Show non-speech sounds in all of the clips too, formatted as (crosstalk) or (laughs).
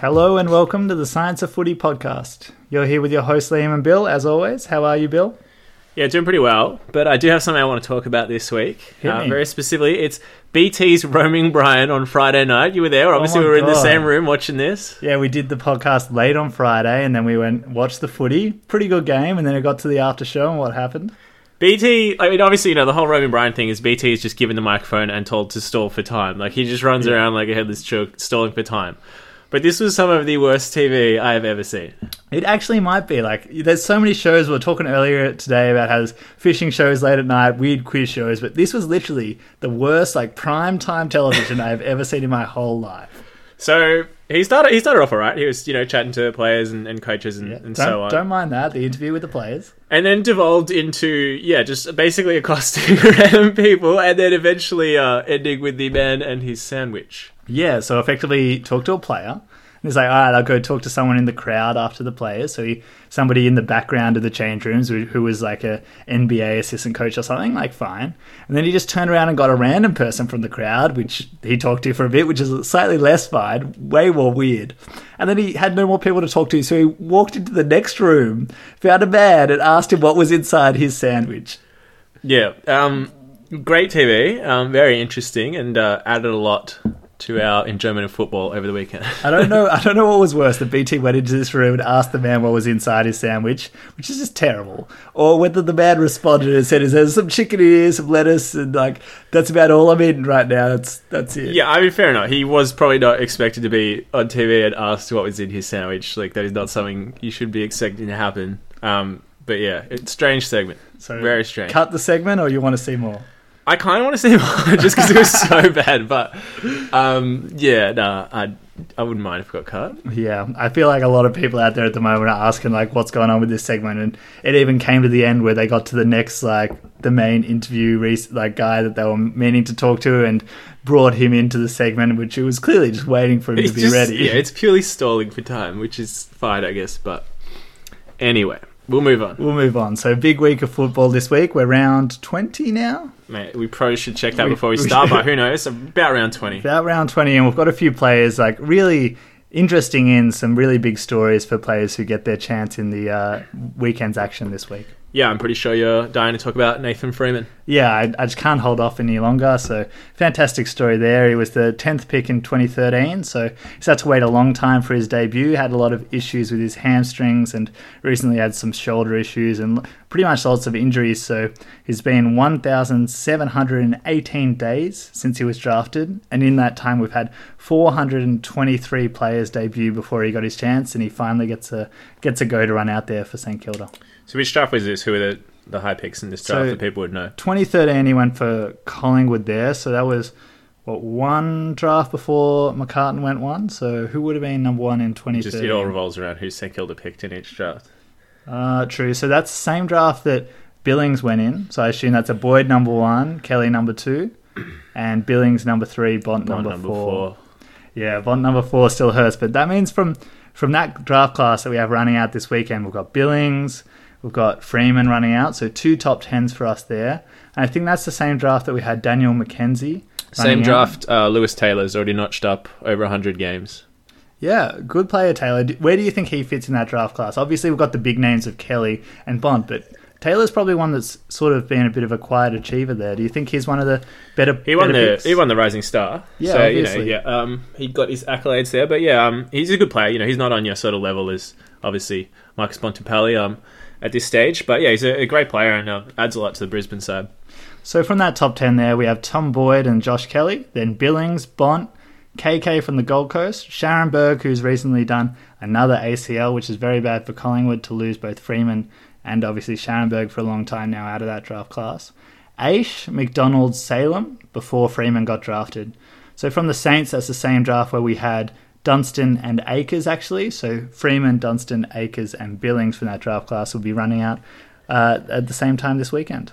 Hello and welcome to the Science of Footy podcast. You're here with your hosts Liam and Bill, as always. How are you, Bill? Yeah, doing pretty well. But I do have something I want to talk about this week. Uh, very specifically, it's BT's roaming Brian on Friday night. You were there. Obviously, Oh we were in the same room watching this. Yeah, we did the podcast late on Friday and then we went watched the footy. Pretty good game, and then it got to the after show and what happened? BT, I mean, obviously, you know, the whole roaming Brian thing is BT is just given the microphone and told to stall for time. Like, he just runs Yeah. around like a headless chook, stalling for time. But this was some of the worst TV I have ever seen. It actually might be. Like, there's so many shows. We were talking earlier today about how there's fishing shows late at night, weird quiz shows, but this was literally the worst, like, prime time television I've ever seen in my whole life. So he started. He started off all right. He was, you know, chatting to players and, and coaches and, Yeah. and so on. don't mind that, the interview with the players. And then devolved into yeah, just basically accosting (laughs) random people, and then eventually uh, ending with the man and his sandwich. Yeah, so effectively talk to a player. He's like, all right, I'll go talk to someone in the crowd after the players. So he, somebody in the background of the change rooms who, who was like a NBA assistant coach or something, like fine. And then he just turned around and got a random person from the crowd, which he talked to for a bit, which is slightly less fine, way more weird. And then he had no more people to talk to, so he walked into the next room, found a man, and asked him what was inside his sandwich. Yeah, um, great TV, um, very interesting, and uh, added a lot to our enjoyment of football over the weekend. I don't know. (laughs) I don't know what was worse: that BT went into this room and asked the man what was inside his sandwich, which is just terrible, or whether the man responded and said, "Is there some chicken in here, some lettuce, and like that's about all I'm eating right now. That's that's it." yeah, I mean, fair enough. He was probably not expected to be on TV and asked what was in his sandwich. Like that is not something you should be expecting to happen. Um, but yeah, it's strange segment. So Very strange. Cut the segment, or you want to see more? I kind of want to see (laughs) more just because it was so (laughs) bad. But um, yeah, no, I I wouldn't mind if it got cut. Yeah, I feel like a lot of people out there at the moment are asking like, what's going on with this segment, and it even came to the end where they got to the next like the main interview re- like guy that they were meaning to talk to and brought him into the segment, which he was clearly just waiting for him It's to be just- ready. Yeah, it's purely stalling for time, which is fine, I guess. But anyway, we'll move on. We'll move on. So, big week of football this week. We're round 20 now. Mate, we probably should check that We- before we (laughs) we start, should. but who knows? About round 20. About round 20, and we've got a few players like really interesting in some really big stories for players who get their chance in the uh, weekend's action this week. Yeah, I'm pretty sure you're dying to talk about Nathan Freeman. Yeah, I, I just can't hold off any longer. So, fantastic story there. He was the 10th pick in 2013. So, he's had to wait a long time for his debut. Had a lot of issues with his hamstrings and recently had some shoulder issues and pretty much lots of injuries. So, he's been 1,718 days since he was drafted. And in that time, we've had 423 players debut before he got his chance. And he finally gets a, gets a go to run out there for St Kilda. So which draft was this? Who were the, the high picks in this draft So- that people would know? 2013 he went for Collingwood there, so that was what one draft before McCartin went one. So who would have been number one in Just it all revolves around who St Kilda picked in each draft. Uh, true. So that's the same draft that Billings went in. So I assume that's a Boyd number one, Kelly number two, (clears throat) and Billings number three, Bont Not number, four. Yeah, Bont number four still hurts, but that means from from that draft class that we have running out this weekend, we've got Billings, we've got Freeman running out, so two top tens for us there. And I think that's the same draft that we had Daniel McKenzie. Same draft. Uh, Lewis Taylor's already notched up over 100 games. Yeah, good player Taylor. Where do you think he fits in that draft class? Obviously, we've got the big names of Kelly and Bont, but Taylor's probably one that's sort of been a bit of a quiet achiever there. Do you think he's one of the better? He won better the picks? he won the Rising Star. Yeah, so, you know, obviously. yeah. Um, he got his accolades there, but yeah, um, he's a good player. You know, he's not on your sort of level as obviously Marcus Bontempelli um at this stage, but yeah, he's a, a great player and uh, adds a lot to the Brisbane side. So from that top 10 there, we have Tom Boyd and Josh Kelly, then Billings, Bont, KK from the Gold Coast, Scharenberg, who's recently done another ACL, which is very bad for Collingwood to lose both Freeman and obviously Scharenberg for a long time now out of that draft class. Aish, McDonald, Salem, before Freeman got drafted. So from the Saints, that's the same draft where we had Dunstan and Akers actually. So Freeman, Dunstan, Akers, and Billings from that draft class will be running out uh, at the same time this weekend.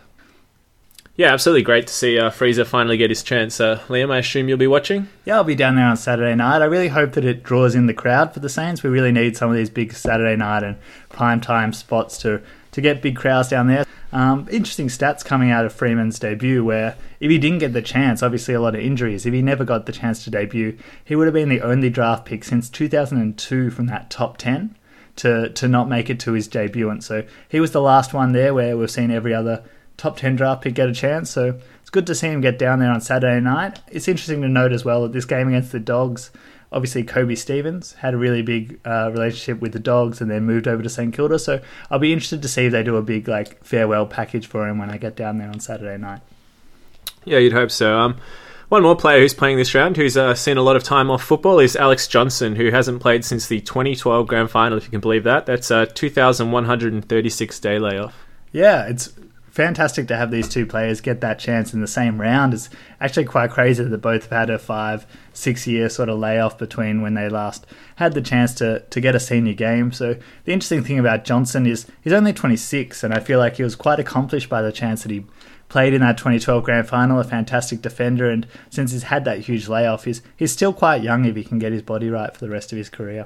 Yeah, absolutely great to see uh, Freezer finally get his chance. Uh, Liam, I assume you'll be watching. Yeah, I'll be down there on Saturday night. I really hope that it draws in the crowd for the Saints. We really need some of these big Saturday night and prime time spots to to get big crowds down there. Um, interesting stats coming out of Freeman's debut, where if he didn't get the chance, obviously a lot of injuries, if he never got the chance to debut, he would have been the only draft pick since 2002 from that top 10 to, to not make it to his debut. And so he was the last one there where we've seen every other top 10 draft pick get a chance. So it's good to see him get down there on Saturday night. It's interesting to note as well that this game against the Dogs, obviously Koby Stevens had a really big uh, relationship with the Dogs and then moved over to St Kilda. So I'll be interested to see if they do a big like farewell package for him when I get down there on Saturday night. Yeah, you'd hope so. Um, one more player who's playing this round, who's uh, seen a lot of time off football, is Alex Johnson, who hasn't played since the 2012 Grand Final, if you can believe that. That's a 2,136 day layoff. Yeah, it's fantastic to have these two players get that chance in the same round. It's actually quite crazy that both have had a five, six year sort of layoff between when they last had the chance to, to get a senior game. So the interesting thing about Johnson is he's only 26, and I feel like he was quite accomplished by the chance that he played in that 2012 grand final, a fantastic defender, and since he's had that huge layoff, he's, he's still quite young if he can get his body right for the rest of his career.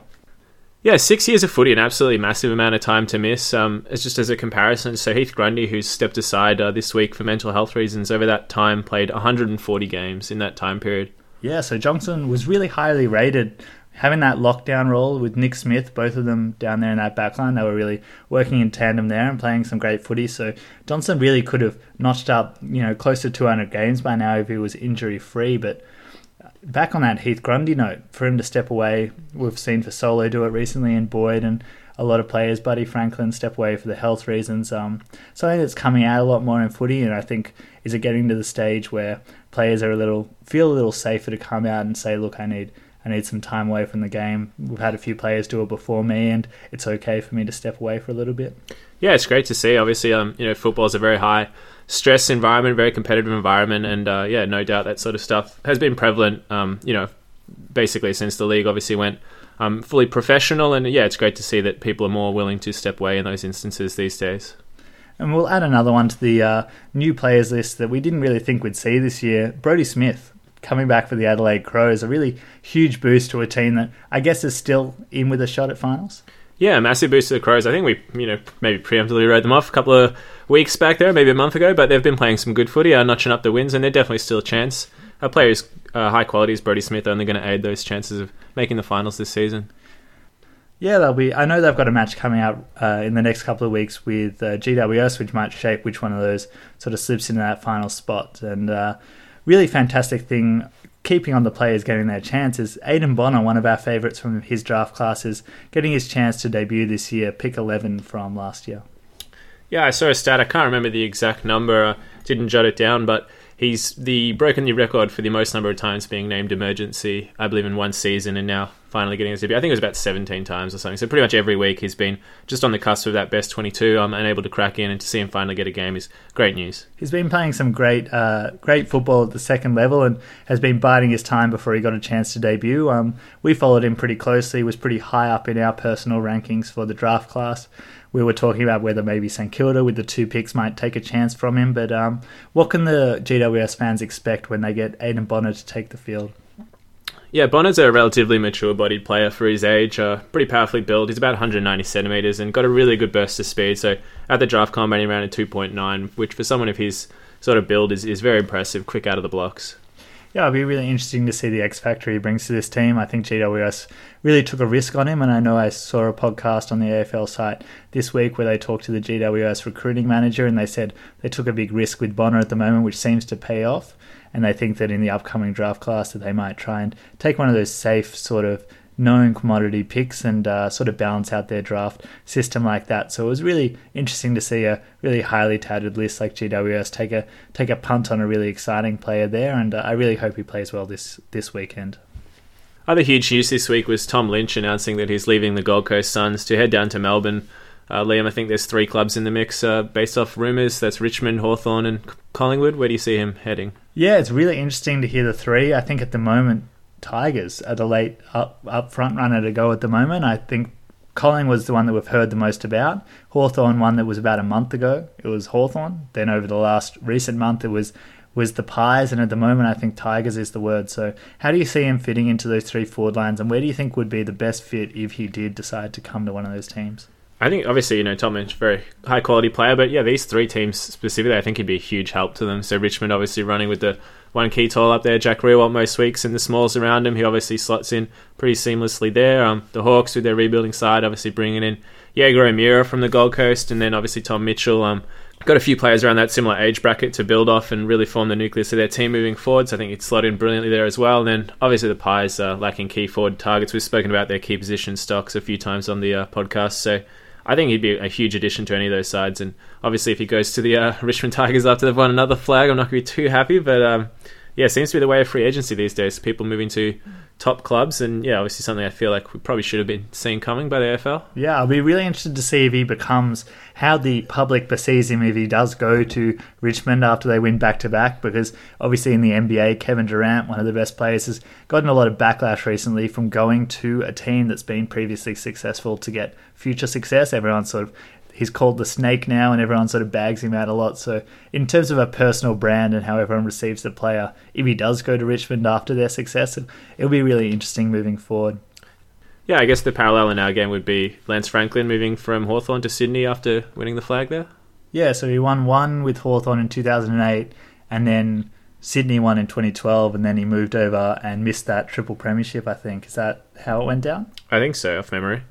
Yeah, six years of footy, an absolutely massive amount of time to miss. Um, it's just as a comparison. So Heath Grundy, who's stepped aside uh, this week for mental health reasons, over that time played 140 games in that time period. Yeah, so Johnson was really highly rated. Having that lockdown role with Nick Smith, both of them down there in that backline, they were really working in tandem there and playing some great footy. So Johnson really could have notched up, you know, close to 200 games by now if he was injury free. But back on that Heath Grundy note, for him to step away, we've seen Fasolo do it recently in Boyd and a lot of players, Buddy Franklin, step away for the health reasons. Um, something that's coming out a lot more in footy, and I think is it getting to the stage where players are a little feel a little safer to come out and say, "Look, I need I need some time away from the game." We've had a few players do it before me, and it's okay for me to step away for a little bit. Yeah, it's great to see. Obviously, um, you know, football is a very high stress environment, very competitive environment, and uh, yeah, no doubt that sort of stuff has been prevalent. Um, you know, basically since the league obviously went um, fully professional, and yeah, it's great to see that people are more willing to step away in those instances these days. And we'll add another one to the uh, new players list that we didn't really think we'd see this year. Brodie Smith coming back for the Adelaide Crows, a really huge boost to a team that I guess is still in with a shot at finals. Yeah, massive boost to the Crows. I think we, you know, maybe preemptively wrote them off a couple of weeks back there, maybe a month ago, but they've been playing some good footy, uh, notching up the wins, and they're definitely still a chance. A player who's uh, high quality as Brodie Smith only going to aid those chances of making the finals this season. Yeah, they'll be. I know they've got a match coming out uh, in the next couple of weeks with uh, GWS, which might shape which one of those sort of slips into that final spot. And uh, really fantastic thing keeping on the players getting their chances. Aiden Bonar, one of our favourites from his draft classes, getting his chance to debut this year, pick 11 from last year. Yeah, I saw a stat. I can't remember the exact number. I didn't jot it down, but he's the broken the record for the most number of times being named emergency. I believe in one season, and now finally getting his debut. I think it was about 17 times or something. So pretty much every week he's been just on the cusp of that best 22 um, and able to crack in, and to see him finally get a game is great news. He's been playing some great, uh, great football at the second level, and has been biding his time before he got a chance to debut. Um, we followed him pretty closely. Was pretty high up in our personal rankings for the draft class we were talking about whether maybe St Kilda with the two picks might take a chance from him. But um, what can the GWS fans expect when they get Aiden Bonar to take the field? Yeah, Bonar's a relatively mature bodied player for his age, uh, pretty powerfully built. He's about 190 centimetres and got a really good burst of speed. So at the draft combine, he ran a 2.9, which for someone of his sort of build is, is very impressive, quick out of the blocks yeah, it'll be really interesting to see the X factor he brings to this team. I think GWS really took a risk on him, and I know I saw a podcast on the AFL site this week where they talked to the GWS recruiting manager, and they said they took a big risk with Bonner at the moment, which seems to pay off. And they think that in the upcoming draft class that they might try and take one of those safe sort of known commodity picks and uh, sort of balance out their draft system like that. So it was really interesting to see a really highly touted list like GWS take a take a punt on a really exciting player there, and uh, I really hope he plays well this this weekend. Other huge news this week was Tom Lynch announcing that he's leaving the Gold Coast Suns to head down to Melbourne. Uh, Liam, I think there's three clubs in the mix uh, based off rumours. That's Richmond, Hawthorn, and Collingwood. Where do you see him heading? Yeah, it's really interesting to hear the three. I think at the moment Tigers are the late up, up front runner to go at the moment. I think Colling was the one that we've heard the most about. Hawthorn one that was about a month ago. It was Hawthorn. Then over the last recent month it was was the Pies and at the moment I think Tigers is the word. So how do you see him fitting into those three forward lines and where do you think would be the best fit if he did decide to come to one of those teams? I think obviously you know Tom Lynch very high quality player, but yeah, these three teams specifically, I think he'd be a huge help to them. So Richmond obviously running with the one key tall up there, Jack Riewoldt most weeks, and the smalls around him. He obviously slots in pretty seamlessly there. Um, the Hawks with their rebuilding side, obviously bringing in Jaeger O'Meara from the Gold Coast, and then obviously Tom Mitchell. Um, got a few players around that similar age bracket to build off and really form the nucleus of their team moving forward. So I think he'd slot in brilliantly there as well. And then obviously the Pies are lacking key forward targets. We've spoken about their key position stocks a few times on the uh, podcast. So I think he'd be a huge addition to any of those sides. And obviously if he goes to the uh, (laughs) Richmond Tigers after they've won another flag, I'm not going to be too happy. But um, yeah, seems to be the way of free agency these days. People moving to top clubs, and yeah, obviously something I feel like we probably should have been seeing coming by the AFL. Yeah, I'll be really interested to see if he becomes how the public perceives him if he does go to Richmond after they win back to back. Because obviously in the NBA, Kevin Durant, one of the best players, has gotten a lot of backlash recently from going to a team that's been previously successful to get future success. Everyone's sort of he's called the snake now, and everyone sort of bags him out a lot. So, in terms of a personal brand and how everyone receives the player, if he does go to Richmond after their success, it'll be really interesting moving forward. Yeah, I guess the parallel in our game would be Lance Franklin moving from Hawthorn to Sydney after winning the flag there. Yeah, so he won one with Hawthorn in 2008, and then Sydney won in 2012, and then he moved over and missed that triple premiership, I think. Is that how it went down? I think so, off memory.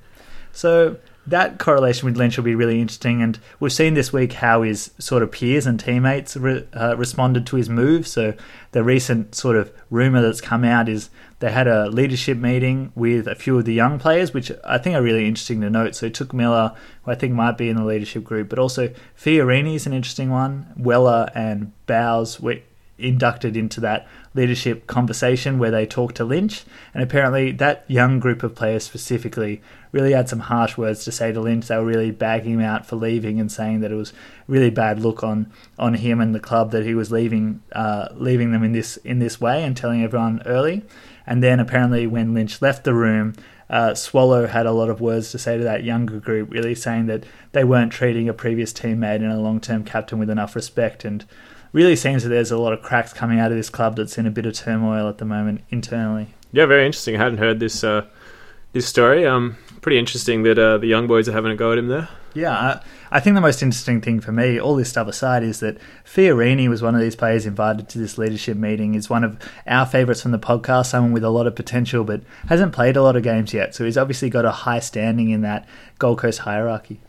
So that correlation with Lynch will be really interesting. And we've seen this week how his sort of peers and teammates re- uh, responded to his move. So the recent sort of rumor that's come out is they had a leadership meeting with a few of the young players, which I think are really interesting to note. So Touk Miller, who I think might be in the leadership group, but also Fiorini is an interesting one. Weller and Bowes were inducted into that leadership conversation where they talked to Lynch. And apparently, that young group of players specifically really had some harsh words to say to Lynch. They were really bagging him out for leaving and saying that it was really bad look on, on him and the club that he was leaving uh, leaving them in this in this way and telling everyone early. And then apparently, when Lynch left the room. Uh, Swallow had a lot of words to say to that younger group, really saying that they weren't treating a previous teammate and a long term captain with enough respect. And really seems that there's a lot of cracks coming out of this club that's in a bit of turmoil at the moment internally. Yeah, very interesting. I hadn't heard this uh, this story. Um, pretty interesting that uh, the young boys are having a go at him there. Yeah, I, I, think the most interesting thing for me, all this stuff aside, is that Fiorini was one of these players invited to this leadership meeting. Is one of our favourites from the podcast, someone with a lot of potential, but hasn't played a lot of games yet. So he's obviously got a high standing in that Gold Coast hierarchy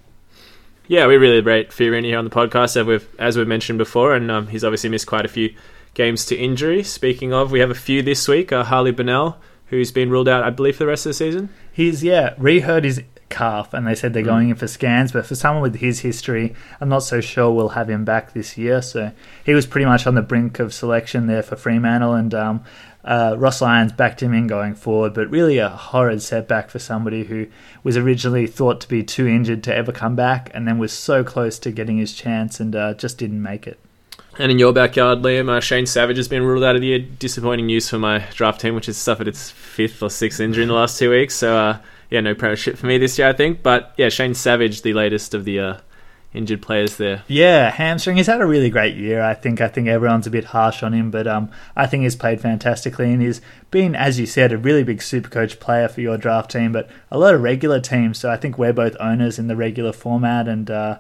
yeah, we really rate Fiorini here on the podcast, as we've, as we've mentioned before, and um, he's obviously missed quite a few games to injury. Speaking of, we have a few this week. Uh, Harley Bennell, who's been ruled out, I believe, for the rest of the season. He's, yeah, rehurt his calf, and they said they're mm. going in for scans, but for someone with his history, I'm not so sure we'll have him back this year. So he was pretty much on the brink of selection there for Fremantle, and um, uh, Ross Lyons backed him in going forward, but really a horrid setback for somebody who was originally thought to be too injured to ever come back, and then was so close to getting his chance and uh, just didn't make it. And in your backyard, Liam, uh, Shane Savage has been ruled out of the year. Disappointing news for my draft team, which has suffered its fifth or sixth injury in the last two weeks. So, uh, yeah, no premiership for me this year, I think. But yeah, Shane Savage, the latest of the uh, injured players there. Yeah, hamstring. He's had a really great year. I think. I think everyone's a bit harsh on him, but um, I think he's played fantastically and he's been, as you said, a really big super coach player for your draft team, but a lot of regular teams. So I think we're both owners in the regular format, and uh,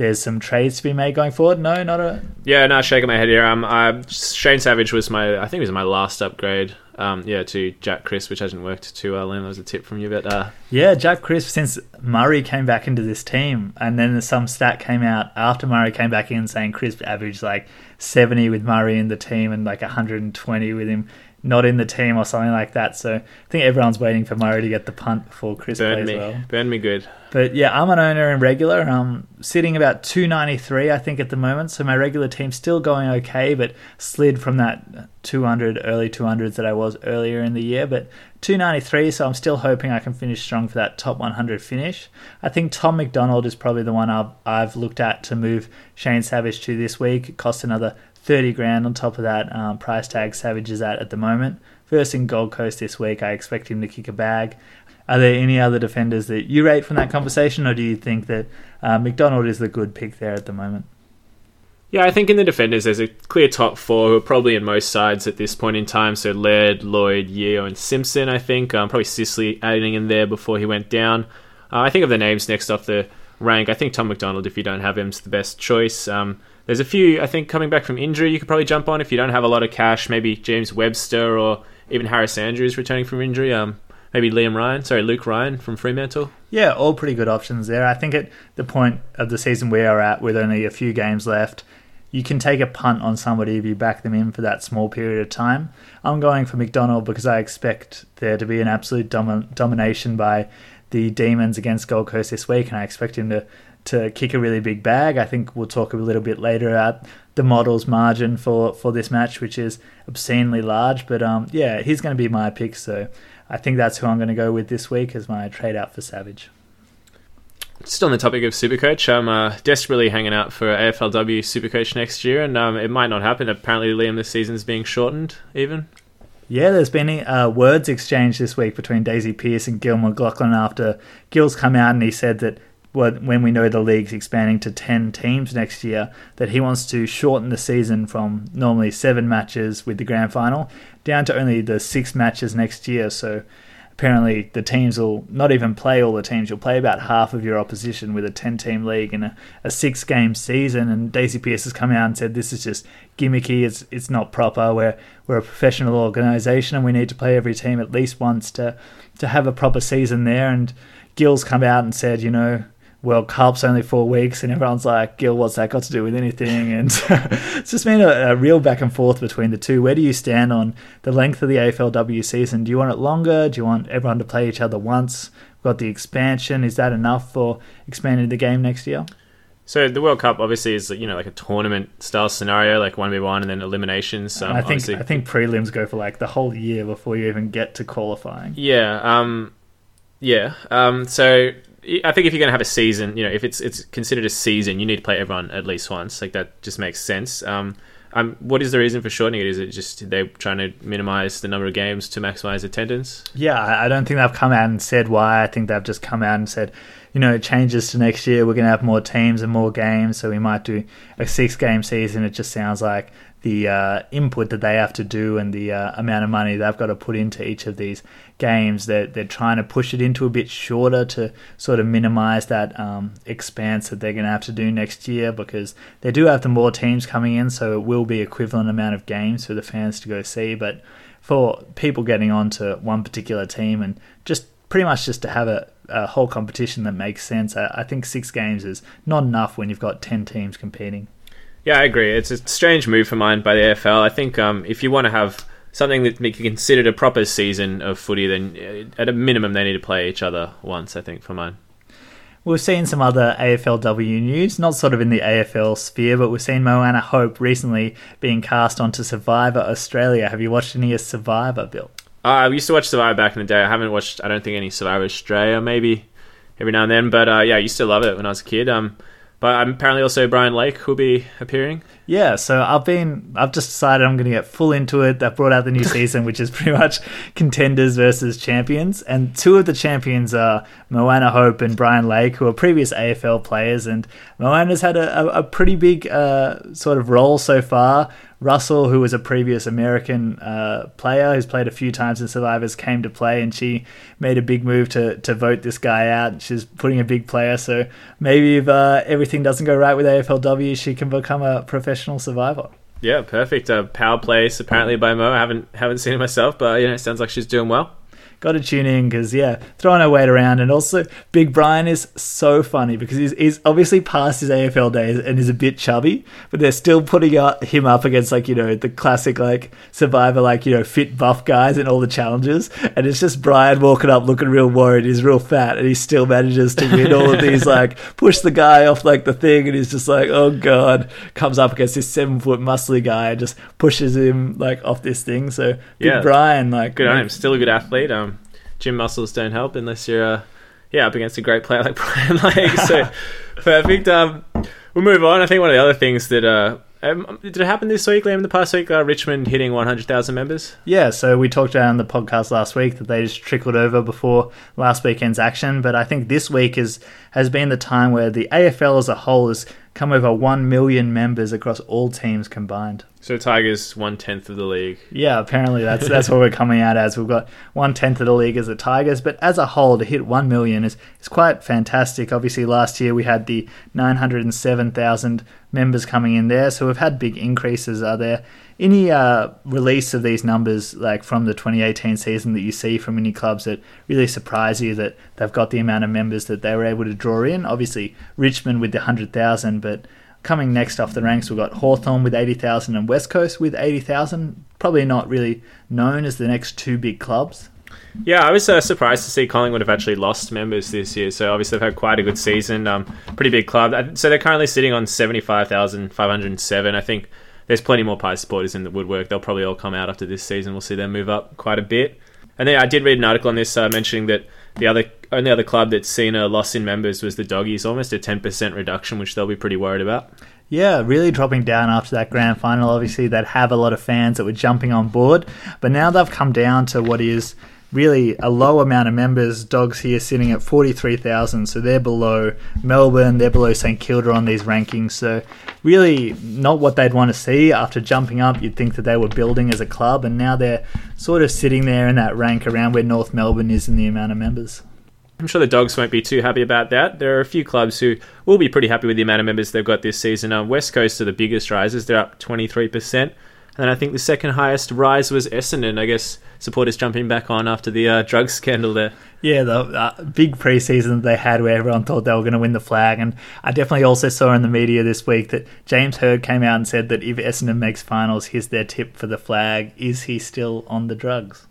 there's some trades to be made going forward. No, not a. Yeah, no, shaking my head here. Um, I, Shane Savage was my, I think it was my last upgrade um, yeah, to Jack Crisp, which hasn't worked too well. And that was a tip from you, but uh... yeah, Jack Crisp. since Murray came back into this team, and then some stat came out after Murray came back in saying Crisp averaged like seventy with Murray in the team and like hundred and twenty with him not in the team or something like that. So I think everyone's waiting for Murray to get the punt before Chris Burn plays me. well. Burn me good. But yeah, I'm an owner in regular. I'm sitting about 293, I think, at the moment. So my regular team's still going okay, but slid from that 200, early 200s that I was earlier in the year. But 293, so I'm still hoping I can finish strong for that top 100 finish. I think Tom McDonald is probably the one I've, I've looked at to move Shane Savage to this week. It cost another 30 grand on top of that um, price tag Savage is at at the moment. First in Gold Coast this week, I expect him to kick a bag. Are there any other defenders that you rate from that conversation, or do you think that uh, McDonald is the good pick there at the moment? Yeah, I think in the defenders there's a clear top four who are probably in most sides at this point in time. So Laird, Lloyd, Yeo, and Simpson. I think um, probably Sicily adding in there before he went down. Uh, I think of the names next off the rank. I think Tom McDonald, if you don't have him, is the best choice. Um, there's a few, I think, coming back from injury you could probably jump on if you don't have a lot of cash. Maybe James Webster or even Harris Andrews returning from injury. Um, maybe Liam Ryan, sorry, Luke Ryan from Fremantle. Yeah, all pretty good options there. I think at the point of the season we are at, with only a few games left, you can take a punt on somebody if you back them in for that small period of time. I'm going for McDonald because I expect there to be an absolute dom- domination by the Demons against Gold Coast this week, and I expect him to to kick a really big bag. I think we'll talk a little bit later about the model's margin for, for this match, which is obscenely large. But um, yeah, he's going to be my pick. So I think that's who I'm going to go with this week as my trade out for Savage. Just on the topic of Supercoach, I'm uh, desperately hanging out for AFLW Supercoach next year, and um, it might not happen. Apparently, Liam, this season's being shortened even. Yeah, there's been uh, words exchanged this week between Daisy Pearce and Gil McLachlan after Gil's come out and he said that when we know the league's expanding to 10 teams next year, that he wants to shorten the season from normally seven matches with the grand final down to only the six matches next year. So apparently the teams will not even play all the teams. You'll play about half of your opposition with a 10 team league and a, a six game season. And Daisy Pearce has come out and said this is just gimmicky. It's, it's not proper. We're, we're a professional organisation and we need to play every team at least once to, to have a proper season there. And Gil's come out and said, you know, World Cup's only four weeks, and everyone's like, Gil, what's that got to do with anything? (laughs) And (laughs) it's just been a, a, real back and forth between the two. Where do you stand on the length of the AFLW season? Do you want it longer? Do you want everyone to play each other once? We've got the expansion. Is that enough for expanding the game next year? So the World Cup obviously is you know like a tournament style scenario, like one v one, and then eliminations. Um, I think I think prelims go for like the whole year before you even get to qualifying. Yeah, um, yeah. Um, so I think if you're going to have a season, you know, if it's it's considered a season, you need to play everyone at least once. Like that just makes sense. Um, um, what is the reason for shortening it? Is it just they're trying to minimize the number of games to maximize attendance? Yeah, I don't think they've come out and said why. I think they've just come out and said, you know, changes to next year. We're going to have more teams and more games, so we might do a six game season. It just sounds like the uh, input that they have to do and the uh, amount of money they've got to put into each of these games. They're, they're trying to push it into a bit shorter to sort of minimize that um, expanse that they're going to have to do next year because they do have the more teams coming in, so it will be equivalent amount of games for the fans to go see. But for people getting on to one particular team and just pretty much just to have a, a whole competition that makes sense, I, I think six games is not enough when you've got 10 teams competing. Yeah, I agree. It's a strange move for mine by the AFL. I think um, if you want to have something that can be considered a proper season of footy, then uh, at a minimum they need to play each other once. I think for mine. We've seen some other AFLW news, not sort of in the AFL sphere, but we've seen Moana Hope recently being cast onto Survivor Australia. Have you watched any of Survivor, Bill? Uh, I used to watch Survivor back in the day. I haven't watched, I don't think, any Survivor Australia, maybe every now and then. But uh, yeah, I used to love it when I was a kid. Um, but apparently also Brian Lake will be appearing. Yeah, so I've been I've just decided I'm going to get full into it. They've brought out the new (laughs) season, which is pretty much contenders versus champions, and two of the champions are Moana Hope and Brian Lake, who are previous AFL players, and Moana's had a, a, a pretty big uh, sort of role so far. Russell, who was a previous American uh, player who's played a few times in Survivors, came to play, and she made a big move to, to vote this guy out. She's putting a big player, so maybe if uh, everything doesn't go right with AFLW, she can become a professional survivor. Yeah, perfect. Uh, power plays apparently by Mo. I haven't haven't seen it myself, but you know, it sounds like she's doing well got to tune in because yeah, throwing her weight around, and also Big Brian is so funny because he's, he's obviously past his AFL days and is a bit chubby, but they're still putting him up against like you know the classic like Survivor like you know fit buff guys in all the challenges, and it's just Brian walking up looking real worried. He's real fat, and he still manages to win all of these (laughs) like push the guy off like the thing, and he's just like oh god, comes up against this seven foot muscly guy and just pushes him like off this thing. So Big yeah, Brian like good on him, still a good athlete. Um, gym muscles don't help unless you're, uh, yeah, up against a great player like (laughs) Brian Lake. So (laughs) perfect. Um, we'll move on. I think one of the other things that uh, um, did it happen this week, Liam? The past week, uh, Richmond hitting 100,000 members? Yeah, so we talked on the podcast last week that they just trickled over before last weekend's action. But I think this week is, has been the time where the AFL as a whole has come over 1 million members across all teams combined. So Tigers one tenth of the league. Yeah, apparently that's that's what we're coming out as. We've got one tenth of the league as the Tigers, but as a whole, to hit one million is is quite fantastic. Obviously, last year we had the nine hundred and seven thousand members coming in there, so we've had big increases. Are there any uh, release of these numbers, like from the 2018 season, that you see from any clubs that really surprise you that they've got the amount of members that they were able to draw in? Obviously, Richmond with the hundred thousand, but Coming next off the ranks, we've got Hawthorn with 80,000 and West Coast with 80,000. Probably not really known as the next two big clubs. Yeah, I was uh, surprised to see Collingwood have actually lost members this year. So obviously they've had quite a good season. Um, pretty big club. So they're currently sitting on 75,507. I think there's plenty more Pies supporters in the woodwork. They'll probably all come out after this season. We'll see them move up quite a bit. And then I did read an article on this uh, mentioning that the other only other club that's seen a loss in members was the Doggies, almost a 10% reduction, which they'll be pretty worried about. Yeah, really dropping down after that grand final. Obviously, they'd have a lot of fans that were jumping on board, but now they've come down to what is really a low amount of members. Dogs here sitting at 43,000, so they're below Melbourne, they're below St Kilda on these rankings. So, really, not what they'd want to see. After jumping up, you'd think that they were building as a club, and now they're sort of sitting there in that rank around where North Melbourne is in the amount of members. I'm sure the Dogs won't be too happy about that. There are a few clubs who will be pretty happy with the amount of members they've got this season. Um, West Coast are the biggest risers; they're up 23%. And I think the second highest rise was Essendon. I guess supporters jumping back on after the uh, drug (laughs) scandal there. Yeah, the uh, big preseason they had where everyone thought they were going to win the flag. And I definitely also saw in the media this week that James Hird came out and said that if Essendon makes finals, here's their tip for the flag. Is he still on the drugs?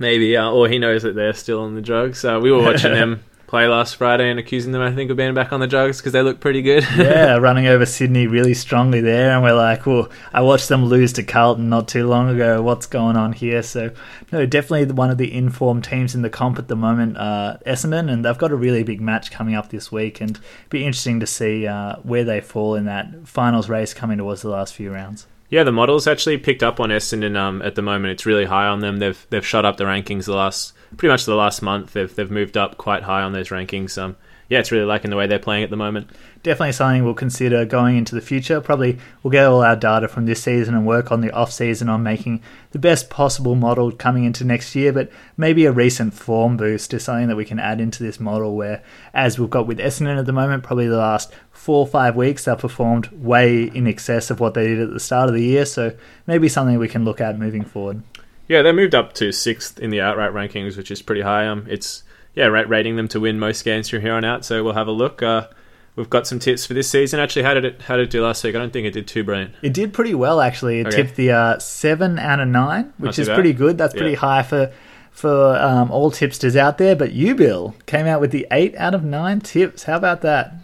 Maybe, uh, or he knows that they're still on the drugs. Uh, we were watching (laughs) them play last Friday and accusing them, I think, of being back on the drugs because they look pretty good. (laughs) yeah, running over Sydney really strongly there, and we're like, well, I watched them lose to Carlton not too long ago. What's going on here? So, no, definitely one of the informed teams in the comp at the moment, uh, Essendon, and they've got a really big match coming up this week, and it'd be interesting to see uh, where they fall in that finals race coming towards the last few rounds. Yeah, the models actually picked up on Essendon um, at the moment. It's really high on them. They've they've shot up the rankings the last pretty much the last month. They've they've moved up quite high on those rankings. Um, yeah, it's really liking the way they're playing at the moment. Definitely something we'll consider going into the future. Probably we'll get all our data from this season and work on the off season on making the best possible model coming into next year. But maybe a recent form boost is something that we can add into this model. Where, as we've got with Essendon at the moment, probably the last four or five weeks they've performed way in excess of what they did at the start of the year. So maybe something we can look at moving forward. Yeah, they moved up to sixth in the outright rankings, which is pretty high. Um, it's yeah, rating them to win most games from here on out. So we'll have a look. Uh, we've got some tips for this season. Actually, how did it how did it do last week? I don't think it did too brilliant. It did pretty well actually. It okay. tipped the uh, seven out of nine, which is bad. pretty good. That's pretty yeah. high for for um, all tipsters out there. But you, Bill, came out with the eight out of nine tips. How about that?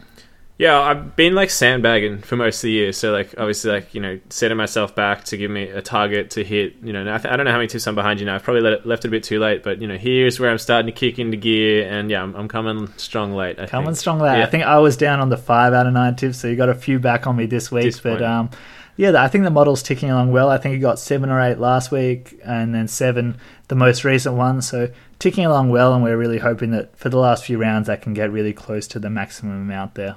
Yeah, I've been like sandbagging for most of the year. So like obviously like you know setting myself back to give me a target to hit. You know, I, th- I don't know how many tips I'm behind you now. I've probably it, left it a bit too late, but you know here's where I'm starting to kick into gear, and yeah, I'm, I'm coming strong late. I coming think. strong late. Yeah. I think I was down on the five out of nine tips, so you got a few back on me this week. But um, yeah, I think the model's ticking along well. I think you got seven or eight last week, and then seven the most recent one. So ticking along well, and we're really hoping that for the last few rounds, I can get really close to the maximum amount there.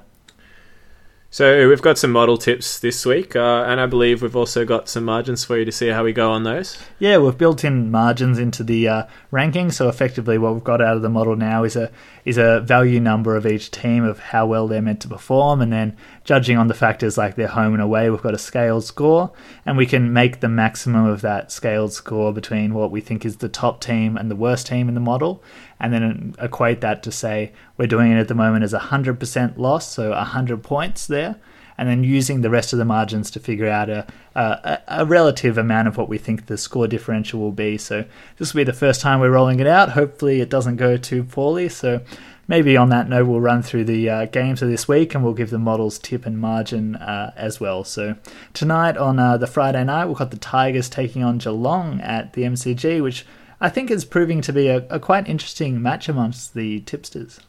So we've got some model tips this week, uh, and I believe we've also got some margins for you to see how we go on those. Yeah, we've built in margins into the uh, ranking, so effectively what we've got out of the model now is a is a value number of each team of how well they're meant to perform, and then judging on the factors like their home and away, we've got a scaled score, and we can make the maximum of that scaled score between what we think is the top team and the worst team in the model, and then equate that to say we're doing it at the moment as a 100% loss, so 100 points there, and then using the rest of the margins to figure out a, a, a, relative amount of what we think the score differential will be. So this will be the first time we're rolling it out. Hopefully, it doesn't go too poorly. So maybe on that note, we'll run through the uh, games of this week and we'll give the models tip and margin uh, as well. So tonight on uh, the Friday night, we've got the Tigers taking on Geelong at the MCG, which I think is proving to be a, a quite interesting match amongst the tipsters.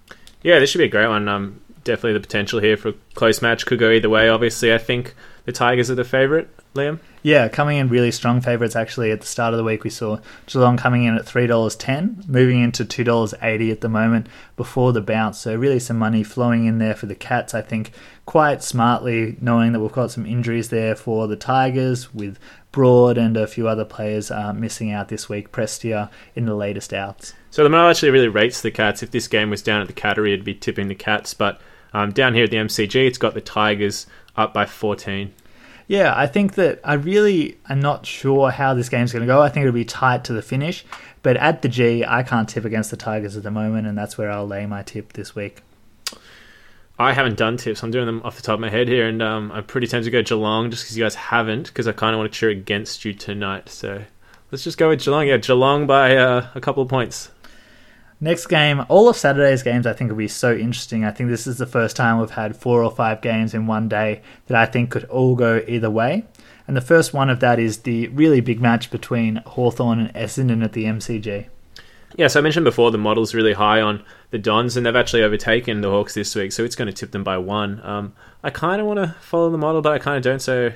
Yeah, this should be a great one. Um, definitely the potential here for a close match could go either way. Obviously, I think the Tigers are the favourite. Liam? Yeah, coming in really strong favourites actually at the start of the week. We saw Geelong coming in at $3.10, moving into $2.80 at the moment before the bounce. So, really, some money flowing in there for the Cats, I think, quite smartly, knowing that we've got some injuries there for the Tigers with Broad and a few other players uh, missing out this week. Prestia in the latest outs. So, the model actually really rates the Cats. If this game was down at the Cattery, it'd be tipping the Cats, but um, down here at the MCG, it's got the Tigers up by 14. Yeah, I think that I really am not sure how this game's going to go. I think it'll be tight to the finish. But at the G, I can't tip against the Tigers at the moment, and that's where I'll lay my tip this week. I haven't done tips. I'm doing them off the top of my head here, and um, I'm pretty tempted to go Geelong just because you guys haven't, because I kind of want to cheer against you tonight. So let's just go with Geelong. Yeah, Geelong by uh, a couple of points. Next game, all of Saturday's games I think will be so interesting. I think this is the first time we've had four or five games in one day that I think could all go either way. And the first one of that is the really big match between Hawthorn and Essendon at the MCG. Yeah, so I mentioned before the model's really high on the Dons, and they've actually overtaken the Hawks this week, so it's going to tip them by one. Um, I kind of want to follow the model, but I kind of don't, so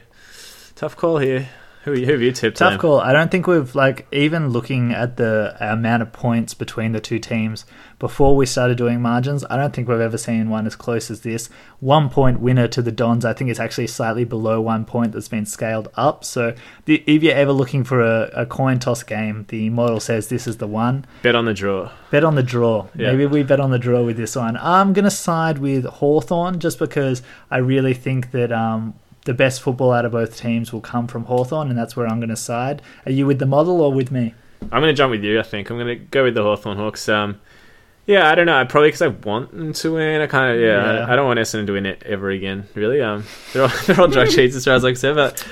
tough call here. Who, who have you tipped? Tough call. I don't think we've like even looking at the amount of points between the two teams before we started doing margins. I don't think we've ever seen one as close as this. One point winner to the Dons. I think it's actually slightly below one point that's been scaled up. So the, if you're ever looking for a, a, coin toss game, the model says this is the one. Bet on the draw. Bet on the draw. Yeah. Maybe we bet on the draw with this one. I'm gonna side with Hawthorn just because I really think that um, the best football out of both teams will come from Hawthorn, and that's where I'm going to side. Are you with the model or with me? I'm going to jump with you, I think. I'm going to go with the Hawthorn Hawks. Um, yeah, I don't know. Probably because I want them to win. I kind of yeah, yeah. I, I, don't want Essendon to win it ever again. Really, um, they're all, (laughs) they're all drug cheats as far as I can say. But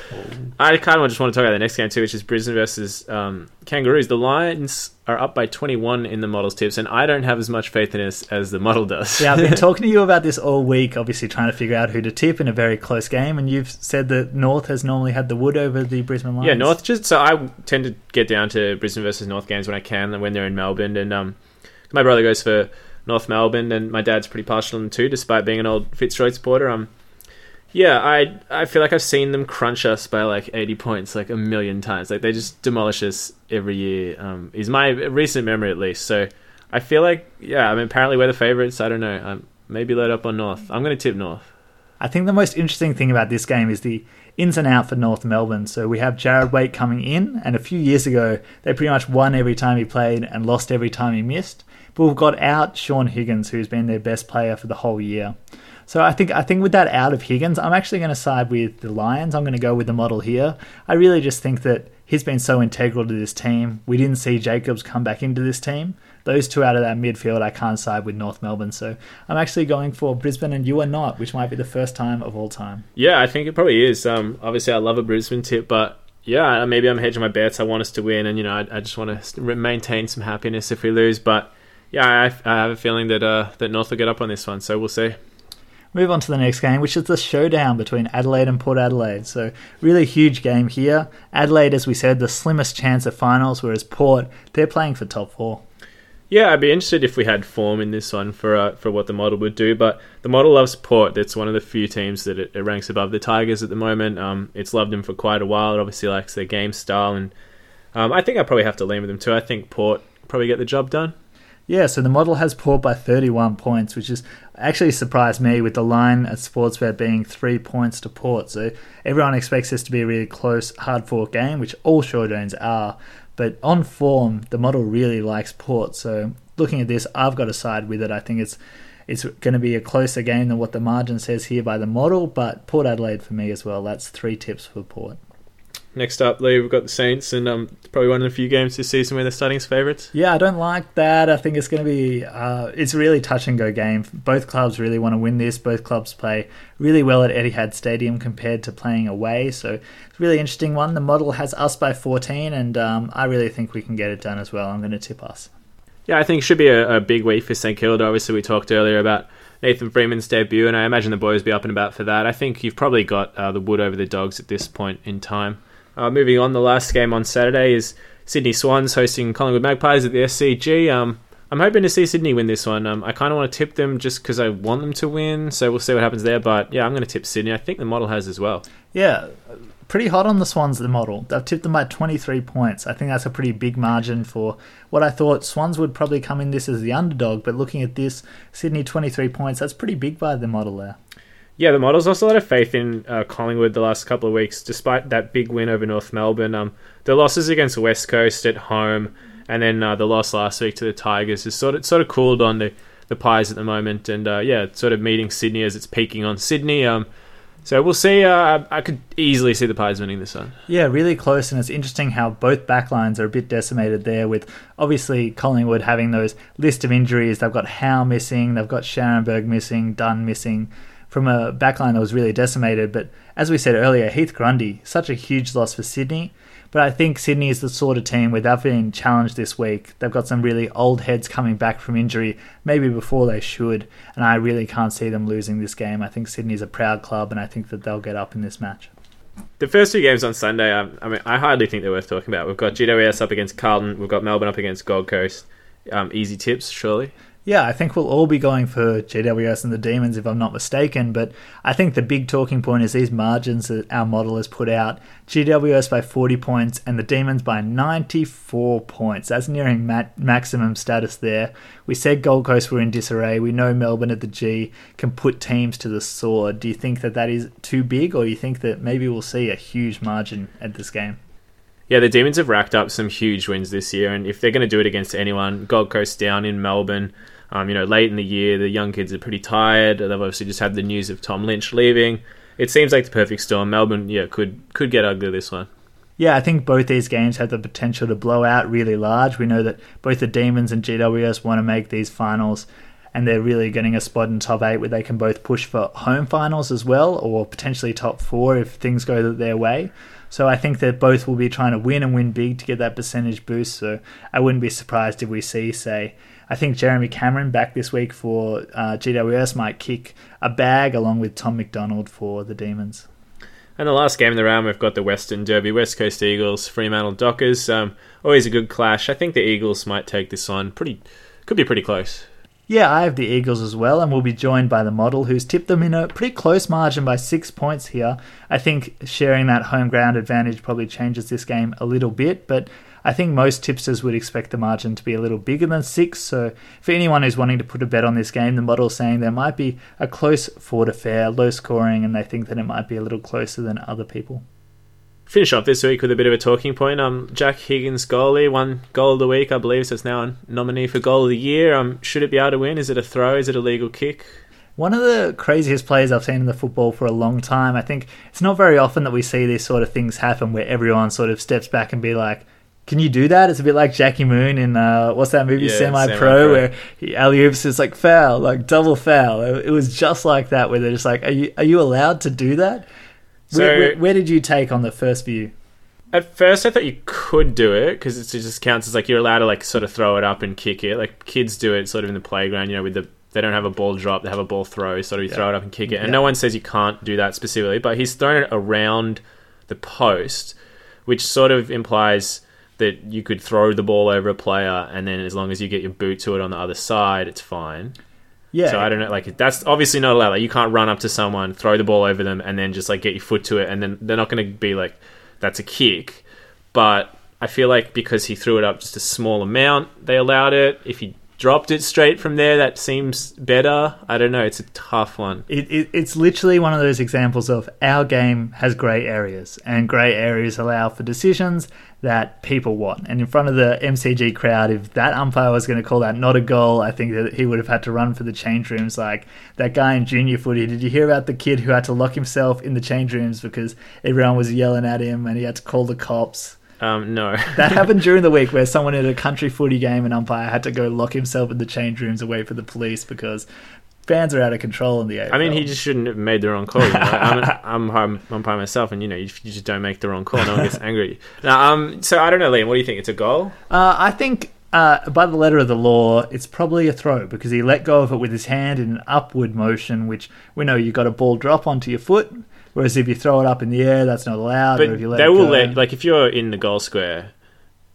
I kind of just want to talk about the next game too, which is Brisbane versus um, Kangaroos. The Lions are up by 21 in the models tips, and I don't have as much faith in this as the model does. yeah, I've been (laughs) talking to you about this all week. Obviously, trying to figure out who to tip in a very close game, and you've said that North has normally had the wood over the Brisbane Lions. Yeah, North just so I tend to get down to Brisbane versus North games when I can, when they're in Melbourne, and um, my brother goes for North Melbourne, and my dad's pretty partial to them too, despite being an old Fitzroy supporter. Um, yeah, I I feel like I've seen them crunch us by like eighty points like a million times. Like they just demolish us every year. Um, is my recent memory at least. So I feel like yeah, I mean apparently we're the favourites. I don't know. Um, maybe let up on North. I'm to tip North. I think the most interesting thing about this game is the ins and out for North Melbourne. So we have Jarrad Waite coming in, and a few years ago they pretty much won every time he played and lost every time he missed. But we've got out Shaun Higgins, who's been their best player for the whole year. So I think I think with that out of Higgins, I'm actually going to side with the Lions. I'm going to go with the model here. I really just think that he's been so integral to this team. We didn't see Jacobs come back into this team. Those two out of that midfield, I can't side with North Melbourne. So I'm actually going for Brisbane, and you are not, which might be the first time of all time. Yeah, I think it probably is. Um, obviously, I love a Brisbane tip, but yeah, maybe I'm hedging my bets. I want us to win, and you know, I, I just want to maintain some happiness if we lose. But yeah, I, I have a feeling that uh, that North will get up on this one, so we'll see. Move on to the next game, which is the showdown between Adelaide and Port Adelaide. So, really huge game here. Adelaide, as we said, the slimmest chance of finals, whereas Port, they're playing for top four. Yeah, I'd be interested if we had form in this one for uh, for what the model would do. But the model loves Port. That's one of the few teams that it, it ranks above the Tigers at the moment. Um, it's loved them for quite a while. It obviously likes their game style, and um, I think I probably have to lean with them too. I think Port probably get the job done. Yeah, so the model has Port by 31 points, which is actually surprised me with the line at Sportsbet being three points to Port. So everyone expects this to be a really close, hard fought game, which all showdowns are. But on form, the model really likes Port. So looking at this, I've got a side with it. I think it's it's going to be a closer game than what the margin says here by the model, but Port Adelaide for me as well. That's three tips for Port. Next up, Lee, we've got the Saints, and um, probably one of the few games this season where they're starting as favourites. Yeah, I don't like that. I think it's going to be uh, it's a really touch and go game. Both clubs really want to win this. Both clubs play really well at Etihad Stadium compared to playing away. So it's a really interesting one. The model has us by 14, and um, I really think we can get it done as well. I'm going to tip us. Yeah, I think it should be a, a big week for St Kilda. Obviously, we talked earlier about Nathan Freeman's debut, and I imagine the boys will be up and about for that. I think you've probably got uh, the wood over the dogs at this point in time. Uh, moving on, the last game on Saturday is Sydney Swans hosting Collingwood Magpies at the SCG. Um, I'm hoping to see Sydney win this one. Um, I kind of want to tip them just because I want them to win, so we'll see what happens there. But yeah, I'm going to tip Sydney. I think the model has as well. Yeah, pretty hot on the Swans the model. They've tipped them by 23 points. I think that's a pretty big margin for what I thought Swans would probably come in this as the underdog, but looking at this, Sydney 23 points, that's pretty big by the model there. Yeah, the model's lost a lot of faith in uh, Collingwood the last couple of weeks, despite that big win over North Melbourne. Um, the losses against West Coast at home, and then uh, the loss last week to the Tigers has sort of sort of cooled on the, the Pies at the moment, and uh, yeah, sort of meeting Sydney as it's peaking on Sydney. Um, so we'll see. Uh, I could easily see the Pies winning this one. Yeah, really close, and it's interesting how both backlines are a bit decimated there. With obviously Collingwood having those list of injuries, they've got Howe missing, they've got Scharenberg missing, Dunn missing, from a backline that was really decimated. But as we said earlier, Heath Grundy, such a huge loss for Sydney. But I think Sydney is the sort of team where they've challenged this week. They've got some really old heads coming back from injury, maybe before they should. And I really can't see them losing this game. I think Sydney's a proud club, and I think that they'll get up in this match. The first two games on Sunday, um, I mean, I hardly think they're worth talking about. We've got GWS up against Carlton, we've got Melbourne up against Gold Coast. Um, easy tips, surely. Yeah, I think we'll all be going for GWS and the Demons if I'm not mistaken, but I think the big talking point is these margins that our model has put out. GWS by 40 points and the Demons by 94 points. That's nearing mat- maximum status there. We said Gold Coast were in disarray. We know Melbourne at the G can put teams to the sword. Do you think that that is too big, or do you think that maybe we'll see a huge margin at this game? Yeah, the Demons have racked up some huge wins this year, and if they're going to do it against anyone, Gold Coast down in Melbourne, um, you know, late in the year, the young kids are pretty tired. They've obviously just had the news of Tom Lynch leaving. It seems like the perfect storm. Melbourne, yeah, could could get ugly this one. Yeah, I think both these games have the potential to blow out really large. We know that both the Demons and GWS want to make these finals, and they're really getting a spot in top eight where they can both push for home finals as well, or potentially top four if things go their way. So I think that both will be trying to win and win big to get that percentage boost. So I wouldn't be surprised if we see, say, I think Jeremy Cameron back this week for uh, GWS might kick a bag along with Tom McDonald for the Demons. And the last game in the round, we've got the Western Derby, West Coast Eagles, Fremantle Dockers. Um, always a good clash. I think the Eagles might take this on. Pretty, could be pretty close. Yeah, I have the Eagles as well, and we'll be joined by the model, who's tipped them in a pretty close margin by six points here. I think sharing that home ground advantage probably changes this game a little bit, but I think most tipsters would expect the margin to be a little bigger than six. So for anyone who's wanting to put a bet on this game, the model's saying there might be a close fought affair, low scoring, and they think that it might be a little closer than other people. Finish off this week with a bit of a talking point. Um, Jack Higgins goalie, one goal of the week, I believe, so it's now a nominee for goal of the year. Um, should it be able to win? Is it a throw? Is it a legal kick? One of the craziest plays I've seen in the football for a long time. I think it's not very often that we see these sort of things happen where everyone sort of steps back and be like, can you do that? It's a bit like Jackie Moon in uh, what's that movie, Yeah, Semi. Pro, where he alley oops is like foul, like double foul. It, it was just like that, where they're just like, are you are you allowed to do that? So- where, where, where did you take on the first view? At first, I thought you could do it because it just counts as like you're allowed to like sort of throw it up and kick it. Like kids do it sort of in the playground, you know, with the they don't have a ball drop, they have a ball throw, sort of you Yeah. throw it up and kick it. And Yeah. no one says you can't do that specifically, but he's thrown it around the post, which sort of implies that you could throw the ball over a player, and then as long as you get your boot to it on the other side, it's fine. Yeah, So I don't know, like that's obviously not allowed. Like you can't run up to someone, throw the ball over them, and then just like get your foot to it, and then they're not going to be like, that's a kick. But I feel like because he threw it up just a small amount, they allowed it. If he dropped it straight from there, that seems better. I don't know. It's a tough one. It, it, it's literally one of those examples of our game has grey areas, and grey areas allow for decisions that people want. And in front of the MCG crowd, if that umpire was going to call that not a goal, I think that he would have had to run for the change rooms. Like that guy in junior footy, did you hear about the kid who had to lock himself in the change rooms because everyone was yelling at him and he had to call the cops? Um, no. (laughs) That happened (laughs) during the week where someone at a country footy game, an umpire had to go lock himself in the change rooms away from the police because fans are out of control in the AFL. I mean, he just shouldn't have made the wrong call. You know? I'm, (laughs) I'm, I'm, I'm by myself, and you know, you, you just don't make the wrong call. No one gets angry. Now, um, so I don't know, Liam. What do you think? It's a goal? Uh, I think uh, by the letter of the law, it's probably a throw because he let go of it with his hand in an upward motion, which we know you got a ball drop onto your foot. Whereas if you throw it up in the air, that's not allowed. But or if you let they will go- let like if you're in the goal square,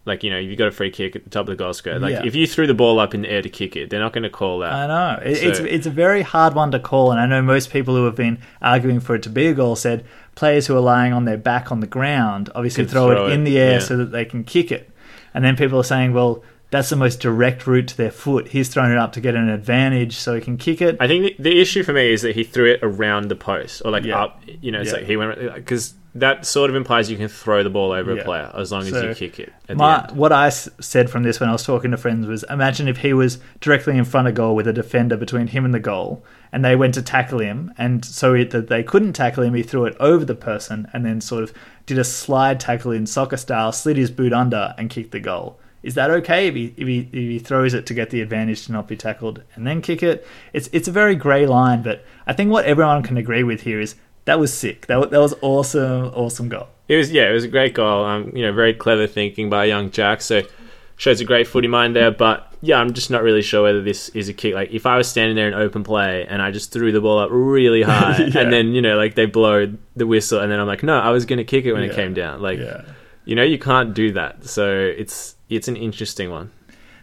Like you know, if you got a free kick at the top of the goal square. Like Yeah. if you threw the ball up in the air to kick it, they're not going to call that. I know it, it's So- it's a very hard one to call, and I know most people who have been arguing for it to be a goal said players who are lying on their back on the ground obviously throw, throw it in the air yeah. so that they can kick it, and then people are saying, well, that's the most direct route to their foot. He's thrown it up to get an advantage so he can kick it. I think the, the issue for me is that he threw it around the post or like Yeah. up. You know, it's Yeah. like he went because that sort of implies you can throw the ball over Yeah. a player as long as you kick it My, what I s- said from this when I was talking to friends was imagine if he was directly in front of goal with a defender between him and the goal, and they went to tackle him, and so it, that they couldn't tackle him, he threw it over the person and then sort of did a slide tackle in soccer style, slid his boot under, and kicked the goal. Is that okay if he, if he if he throws it to get the advantage to not be tackled and then kick it? It's it's a very grey line, but I think what everyone can agree with here is that was sick. That that was awesome, awesome goal. It was yeah, it was a great goal. Um, you know, very clever thinking by young Jack. So shows a great footy mind there. But yeah, I'm just not really sure whether this is a kick. Like if I was standing there in open play and I just threw the ball up really (laughs) high, Yeah. and then you know like they blow the whistle, and then I'm like, no, I was going to kick it when Yeah. it came down. Like Yeah. you know, you can't do that. So it's it's an interesting one.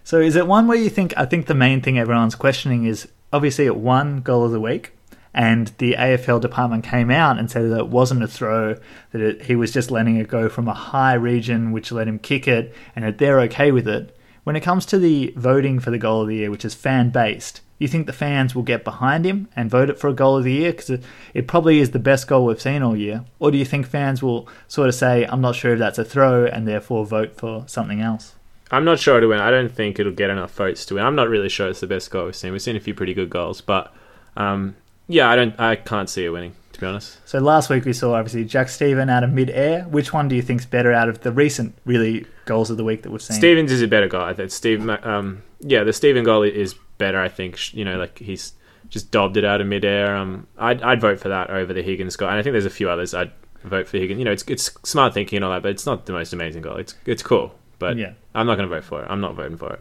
So is it one where you think? I think the main thing everyone's questioning is obviously at one goal of the week, and the AFL department came out and said that it wasn't a throw, that it, he was just letting it go from a high region, which let him kick it, and that they're okay with it. When it comes to the voting for the goal of the year, which is fan based, you think the fans will get behind him and vote it for a goal of the year because it, probably is the best goal we've seen all year, or do you think fans will sort of say, "I'm not sure if that's a throw," and therefore vote for something else? I'm not sure to win. I don't think it'll get enough votes to win. I'm not really sure it's the best goal we've seen. We've seen a few pretty good goals, but um, yeah, I don't. I can't see it winning. To be honest, So last week we saw obviously Jack Steven out of mid-air. Which one do you think's better out of the recent really goals of the week that we've seen? Stevens is a better guy. Think Steve. Um, yeah, the Steven goal is better. I think you know, like he's just dobbed it out of midair. Um, I'd I'd vote for that over the Higgins goal, and I think there's a few others I'd vote for Higgins. You know, it's it's smart thinking and all that, but it's not the most amazing goal. It's it's cool, but Yeah. I'm not going to vote for it. I'm not voting for it.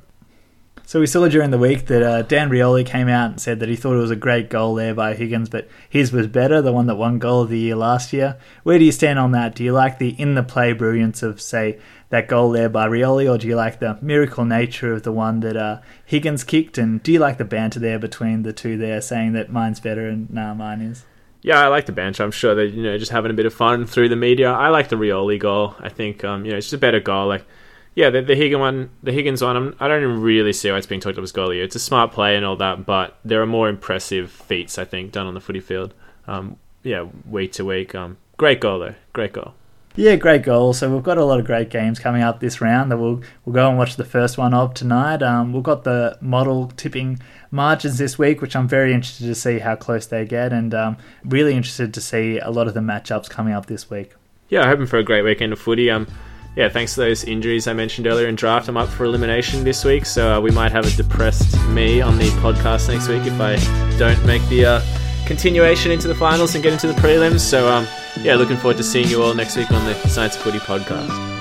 So we saw during the week that uh, Dan Rioli came out and said that he thought it was a great goal there by Higgins, but his was better, the one that won goal of the year last year. Where do you stand on that? Do you like the in the play brilliance of say that goal there by Rioli, or do you like the miracle nature of the one that uh, Higgins kicked? And do you like the banter there between the two there, saying that mine's better and nah, mine is? Yeah, I like the bench. I'm sure that you know just having a bit of fun through the media. I like the Rioli goal. I think um, you know it's just a better goal. Like yeah, the, the Higgins one, the Higgins one. I'm, I don't even really see why it's being talked up as year. It's a smart play and all that, but there are more impressive feats I think done on the footy field. Um, yeah, week to week. Um, great goal though. Great goal. Yeah, great goal. So we've got a lot of great games coming up this round that we'll we'll go and watch the first one of tonight. Um, we've got the model tipping margins this week, which I'm very interested to see how close they get, and um, really interested to see a lot of the matchups coming up this week. Yeah, hoping for a great weekend of footy. Um, yeah, thanks to those injuries I mentioned earlier in draft, I'm up for elimination this week, so uh, we might have a depressed me on the podcast next week if I don't make the uh, continuation into the finals and get into the prelims. So, um, yeah, looking forward to seeing you all next week on the Science Footy podcast.